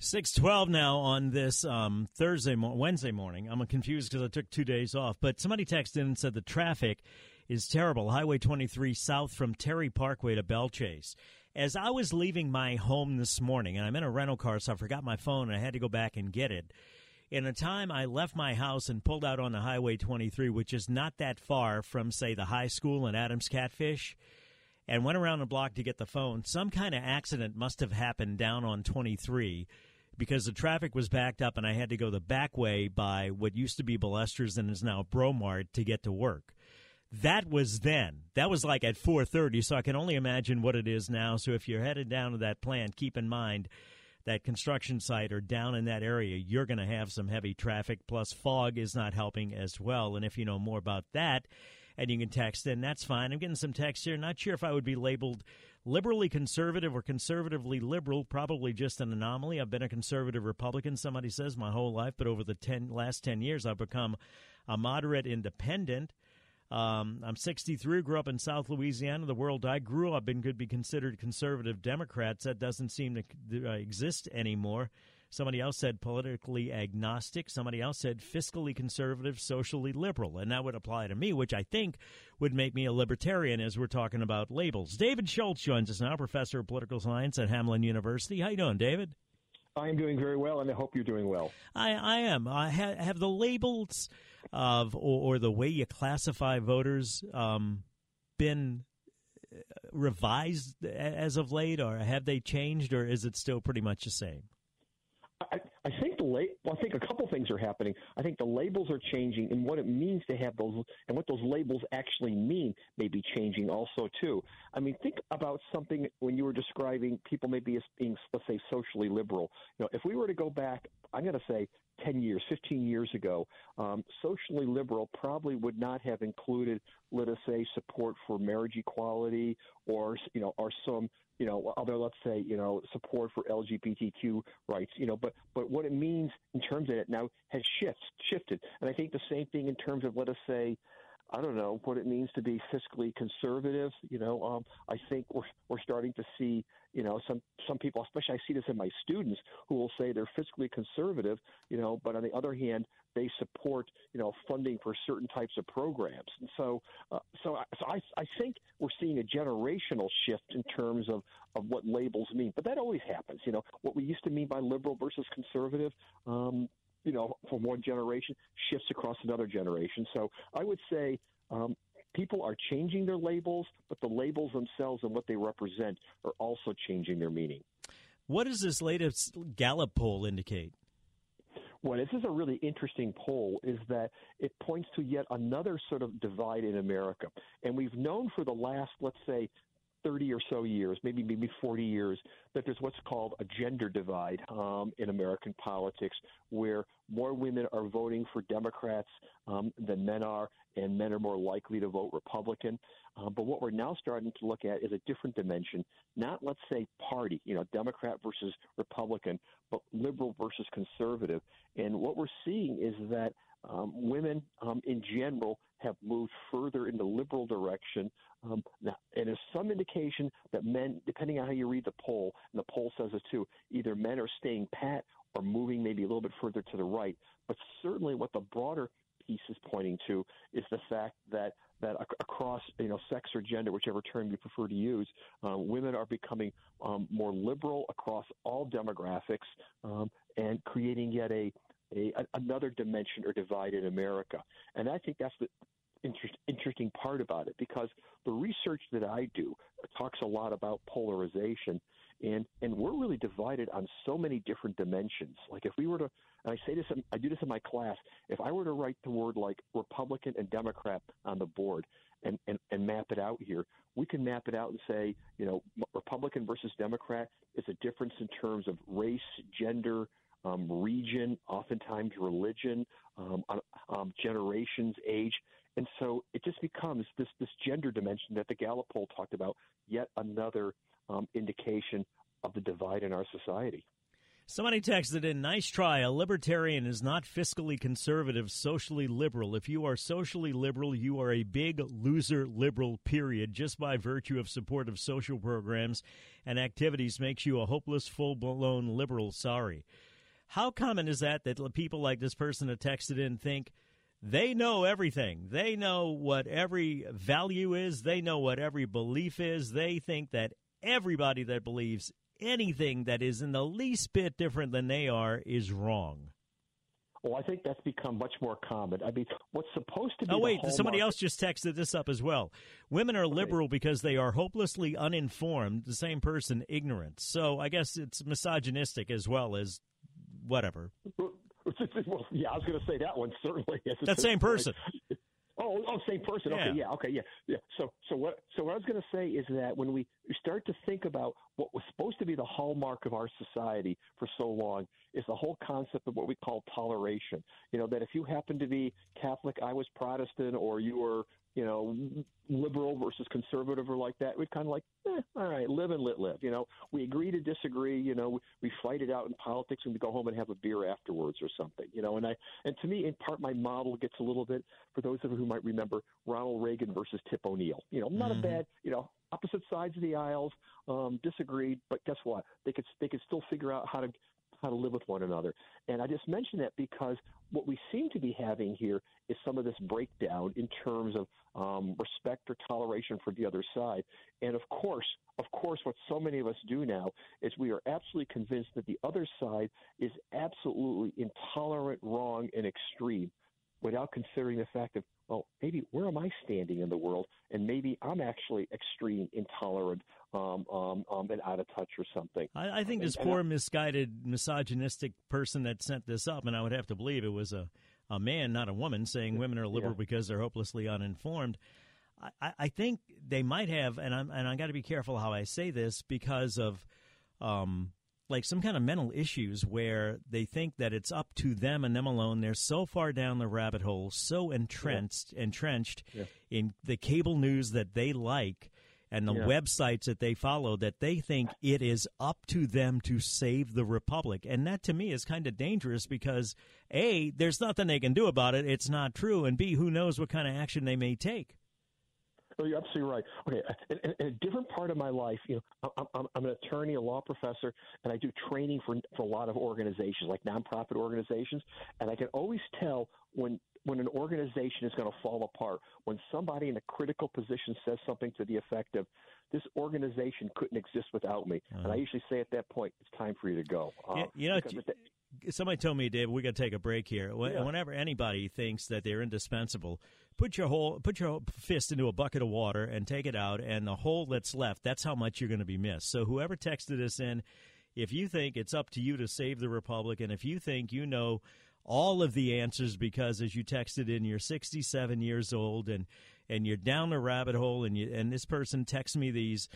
612 now on this um, Thursday, mo- Wednesday morning. I'm confused because I took two days off. But somebody texted in and said the traffic is terrible. Highway 23 south from Terry Parkway to Belle Chasse. As I was leaving my home this morning, and I'm in a rental car, so I forgot my phone and I had to go back and get it. In the time I left my house and pulled out on the Highway 23, which is not that far from, say, the high school and Adams Catfish, and went around the block to get the phone, some kind of accident must have happened down on 23 because the traffic was backed up and I had to go the back way by what used to be Balesters and is now Bromart to get to work. That was then. That was like at 4:30, so I can only imagine what it is now. So if you're headed down to that plant, keep in mind that construction site or down in that area, you're going to have some heavy traffic. Plus, fog is not helping as well. And if you know more about that, and you can text in, that's fine. I'm getting some text here. Not sure if I would be labeled liberally conservative or conservatively liberal, probably just an anomaly. I've been a conservative Republican, somebody says, my whole life, but over the ten, last 10 years, I've become a moderate independent. Um, I'm 63, grew up in South Louisiana. The world I grew up in could be considered conservative Democrats. That doesn't seem to uh, exist anymore. Somebody else said politically agnostic. Somebody else said fiscally conservative, socially liberal. And that would apply to me, which I think would make me a libertarian as we're talking about labels. David Schultz joins us now, professor of political science at Hamline University. How you doing, David? I am doing very well, and I hope you're doing well. I, I am. I ha- have the labels of or, or, the way you classify voters um, been uh, revised as of late, or have they changed, or is it still pretty much the same? I, I think the la- well, I think a couple things are happening. I think the labels are changing, and what it means to have those, and what those labels actually mean, may be changing also too. I mean, think about something when you were describing people maybe as being, let's say, socially liberal. You know, if we were to go back, I'm going to say 10 years, 15 years ago, um, socially liberal probably would not have included, let us say, support for marriage equality or, you know, or some you know, other let's say, you know, support for LGBTQ rights, you know, but but what it means in terms of it now has shifted shifted. And I think the same thing in terms of let us say I don't know what it means to be fiscally conservative. You know, um, I think we're we're starting to see, you know, some some people, especially I see this in my students, who will say they're fiscally conservative, you know, but on the other hand, they support, you know, funding for certain types of programs. And so, uh, so, I, so I I think we're seeing a generational shift in terms of of what labels mean. But that always happens. You know, what we used to mean by liberal versus conservative. Um, you know, from one generation shifts across another generation. So I would say um, people are changing their labels, but the labels themselves and what they represent are also changing their meaning. What does this latest Gallup poll indicate? Well, this is a really interesting poll, is that it points to yet another sort of divide in America. And we've known for the last, let's say, 30 or so years, maybe maybe 40 years, that there's what's called a gender divide um, in American politics, where more women are voting for Democrats um, than men are, and men are more likely to vote Republican. Uh, but what we're now starting to look at is a different dimension, not let's say party, you know, Democrat versus Republican, but liberal versus conservative. And what we're seeing is that um, women um, in general have moved further in the liberal direction. Um, and there's some indication that men, depending on how you read the poll, and the poll says it too, either men are staying pat or moving maybe a little bit further to the right. But certainly what the broader piece is pointing to is the fact that that ac- across you know sex or gender, whichever term you prefer to use, uh, women are becoming um, more liberal across all demographics um, and creating yet a, a another dimension or divide in America. And I think that's the interest, interesting part about it because the research that I do talks a lot about polarization and and we're really divided on so many different dimensions. Like if we were to, and I say this, I do this in my class. If I were to write the word like Republican and Democrat on the board and and, and map it out here, we can map it out and say, you know, Republican versus Democrat is a difference in terms of race, gender. Um, region, oftentimes religion, um, um, generations, age, and so it just becomes this this gender dimension that the Gallup poll talked about. Yet another um, indication of the divide in our society. Somebody texted in, nice try. A libertarian is not fiscally conservative, socially liberal. If you are socially liberal, you are a big loser liberal, period. Just by virtue of support of social programs and activities makes you a hopeless, full blown liberal. Sorry. How common is that that people like this person that texted in think they know everything? They know what every value is, they know what every belief is. They think that everybody that believes anything that is in the least bit different than they are is wrong. Well, I think that's become much more common. I mean, what's supposed to be. Oh, wait, somebody else just texted this up as well. Women are liberal right. because they are hopelessly uninformed, the same person, ignorant. So I guess it's misogynistic as well as whatever. Well, yeah, I was going to say that one, certainly. That same person. Oh, oh, same person. Okay, yeah, okay, yeah, yeah. So, so what? So what I was going to say is that when we start to think about what was supposed to be the hallmark of our society for so long, is the whole concept of what we call toleration. You know, that if you happen to be Catholic, I was Protestant, or you were you know, liberal versus conservative or like that. We're kind of like, eh, all right, live and let live. You know, we agree to disagree. You know, we fight it out in politics and we go home and have a beer afterwards or something. You know, and I and to me, in part, my model gets a little bit for those of you who might remember Ronald Reagan versus Tip O'Neill. You know, not mm-hmm. a bad, you know, opposite sides of the aisles, um, disagreed, but guess what? They could they could still figure out how to how to live with one another. And I just mention that because what we seem to be having here is some of this breakdown in terms of um, respect or toleration for the other side. And of course, of course, what so many of us do now is we are absolutely convinced that the other side is absolutely intolerant, wrong, and extreme without considering the fact of, well, maybe where am I standing in the world? And maybe I'm actually extreme, intolerant, um, um, um, and out of touch or something. I, I think this and, poor, and misguided, misogynistic person that sent this up, and I would have to believe it was a, a man, not a woman, saying women are liberal yeah. because they're hopelessly uninformed. I, I think they might have, and I'm and I got to be careful how I say this because of um, like some kind of mental issues where they think that it's up to them and them alone. They're so far down the rabbit hole, so entrenched, yeah. entrenched yeah. in the cable news that they like and the yeah. websites that they follow that they think it is up to them to save the republic. And that to me is kind of dangerous because A, there's nothing they can do about it. It's not true. And B, who knows what kind of action they may take. Oh, you're absolutely right. Okay, in, in, a different part of my life, you know, I'm, I'm, I'm, an attorney, a law professor, and I do training for for a lot of organizations, like nonprofit organizations, and I can always tell when when an organization is going to fall apart, when somebody in a critical position says something to the effect of, "This organization couldn't exist without me," uh-huh. and I usually say at that point, "It's time for you to go." Uh, you, you know, somebody told me, Dave, we got to take a break here. Whenever anybody thinks that they're indispensable, put your whole put your fist into a bucket of water and take it out, and the hole that's left, that's how much you're going to be missed. So whoever texted us in, if you think it's up to you to save the republic, and if you think you know all of the answers because as you texted in you're 67 years old and and you're down the rabbit hole and you and this person texts me these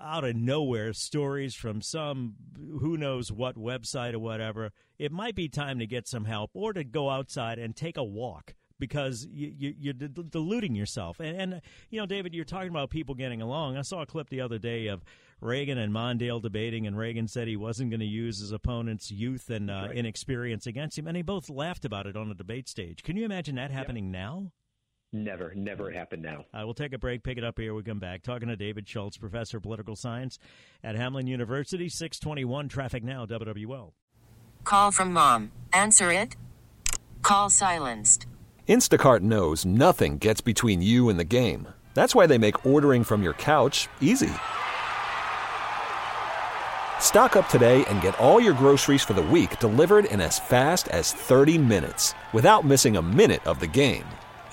out of nowhere stories from some who knows what website or whatever, it might be time to get some help or to go outside and take a walk because you, you, are deluding yourself. And, and, you know, David, you're talking about people getting along. I saw a clip the other day of Reagan and Mondale debating, and Reagan said he wasn't going to use his opponent's youth and uh, right. inexperience against him, and they both laughed about it on a debate stage. Can you imagine that happening yeah. now? Never, never happened now. I will take a break, pick it up here. We come back. Talking to David Schultz, professor of political science at Hamline University, 621 Traffic Now, WWL. Call from mom. Answer it. Call silenced. Instacart knows nothing gets between you and the game. That's why they make ordering from your couch easy. Stock up today and get all your groceries for the week delivered in as fast as 30 minutes without missing a minute of the game.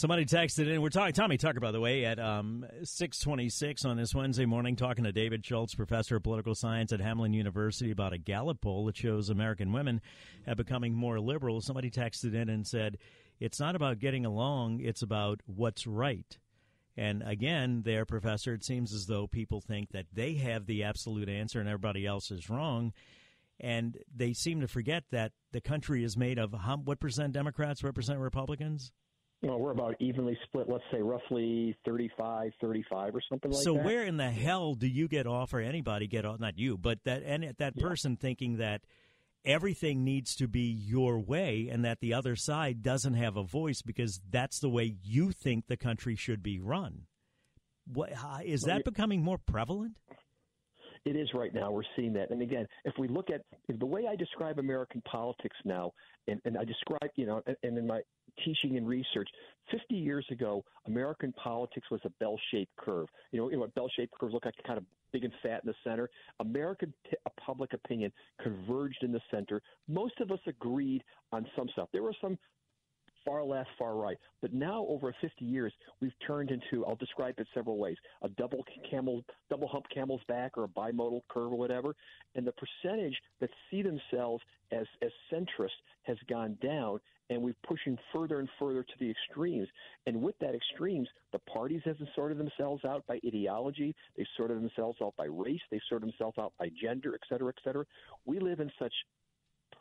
Somebody texted in. We're talking Tommy Tucker, by the way, at um, six twenty-six on this Wednesday morning, talking to David Schultz, professor of political science at Hamline University, about a Gallup poll that shows American women are becoming more liberal. Somebody texted in and said, "It's not about getting along; it's about what's right." And again, there, professor, it seems as though people think that they have the absolute answer and everybody else is wrong. And they seem to forget that the country is made of how, what percent Democrats, percent Republicans? Well, we're about evenly split, let's say roughly 35, 35 or something like so that. So where in the hell do you get off or anybody get off, not you, but that and that yeah. person thinking that everything needs to be your way and that the other side doesn't have a voice because that's the way you think the country should be run. What, is that becoming more prevalent? It is right now. We're seeing that. And again, if we look at the way I describe American politics now, and, and I describe, you know, and, and in my teaching and research, 50 years ago, American politics was a bell-shaped curve. You know, you know what bell-shaped curves look like, kind of big and fat in the center. American public opinion converged in the center. Most of us agreed on some stuff. There were some far left, far right. But now, over 50 years, we've turned into, I'll describe it several ways, a double camel, double hump camel's back or a bimodal curve or whatever. And the percentage that see themselves as, as centrist has gone down, and we're pushing further and further to the extremes. And with that extremes, the parties have sorted themselves out by ideology. They've sorted themselves out by race. They've sorted themselves out by gender, et cetera, et cetera. We live in such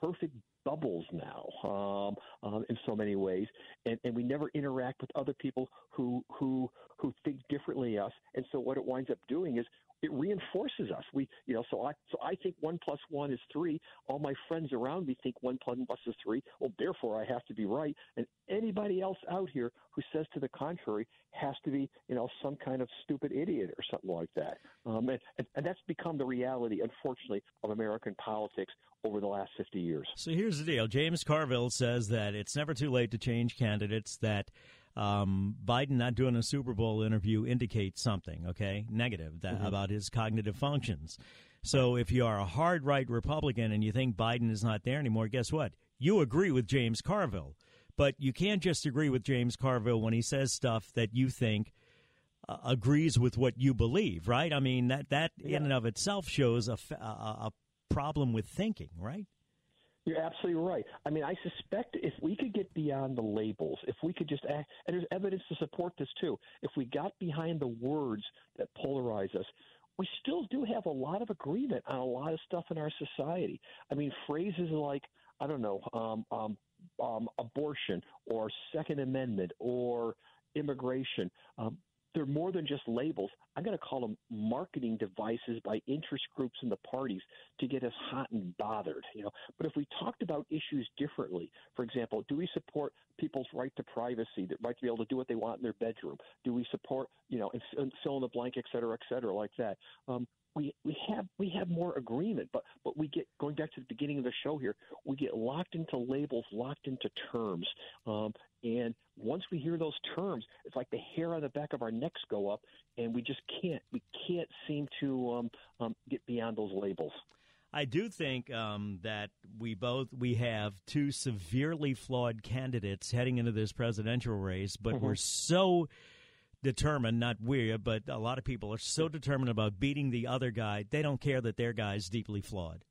perfect bubbles now um, um, in so many ways, and, and we never interact with other people who who who think differently us. And so what it winds up doing is it reinforces us. We, you know, so I, so I think one plus one is three. All my friends around me think one plus one is three. Well, therefore I have to be right. And anybody else out here who says to the contrary has to be, you know, some kind of stupid idiot or something like that. Um, and, and, and that's become the reality, unfortunately, of American politics over the last 50 years. So here's the deal. James Carville says that it's never too late to change candidates, that um, Biden not doing a Super Bowl interview indicates something, okay, negative that, mm-hmm. about his cognitive functions. So if you are a hard right Republican and you think Biden is not there anymore, guess what? You agree with James Carville. But you can't just agree with James Carville when he says stuff that you think uh, agrees with what you believe, right? I mean, that, that yeah. in and of itself shows a, a, a problem with thinking, right? You're absolutely right. I mean, I suspect if we could get beyond the labels, if we could just act, and there's evidence to support this too, if we got behind the words that polarize us, we still do have a lot of agreement on a lot of stuff in our society. I mean, phrases like, I don't know, um, um, um, abortion or Second Amendment or immigration. Um, they're more than just labels. I'm going to call them marketing devices by interest groups and the parties to get us hot and bothered. You know, but if we talked about issues differently, for example, do we support people's right to privacy, the right to be able to do what they want in their bedroom? Do we support, you know, and fill in the blank, et cetera, et cetera, like that? Um, we we have we have more agreement, but but we get going back to the beginning of the show here. We get locked into labels, locked into terms, um, and once we hear those terms, it's like the hair on the back of our necks go up, and we just can't we can't seem to um, um, get beyond those labels. I do think um, that we both we have two severely flawed candidates heading into this presidential race, but mm-hmm. we're so determined, not we, but a lot of people are so determined about beating the other guy, they don't care that their guy is deeply flawed.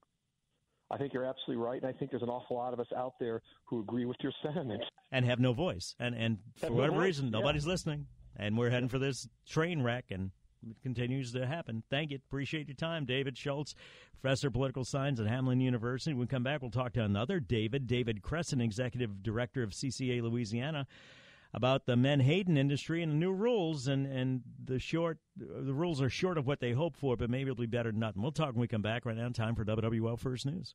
I think you're absolutely right, and I think there's an awful lot of us out there who agree with your sentiment and have no voice, and and for whatever reason, nobody's yeah. listening. and we're heading for this train wreck, and continues to happen. Thank you. Appreciate your time, David Schultz, professor of political science at Hamline University. When we come back, we'll talk to another David, David Cresson, executive director of CCA Louisiana about the Menhaden industry and the new rules and, and the short the rules are short of what they hope for, but maybe it'll be better than nothing. We'll talk when we come back. Right now, time for WWL First News.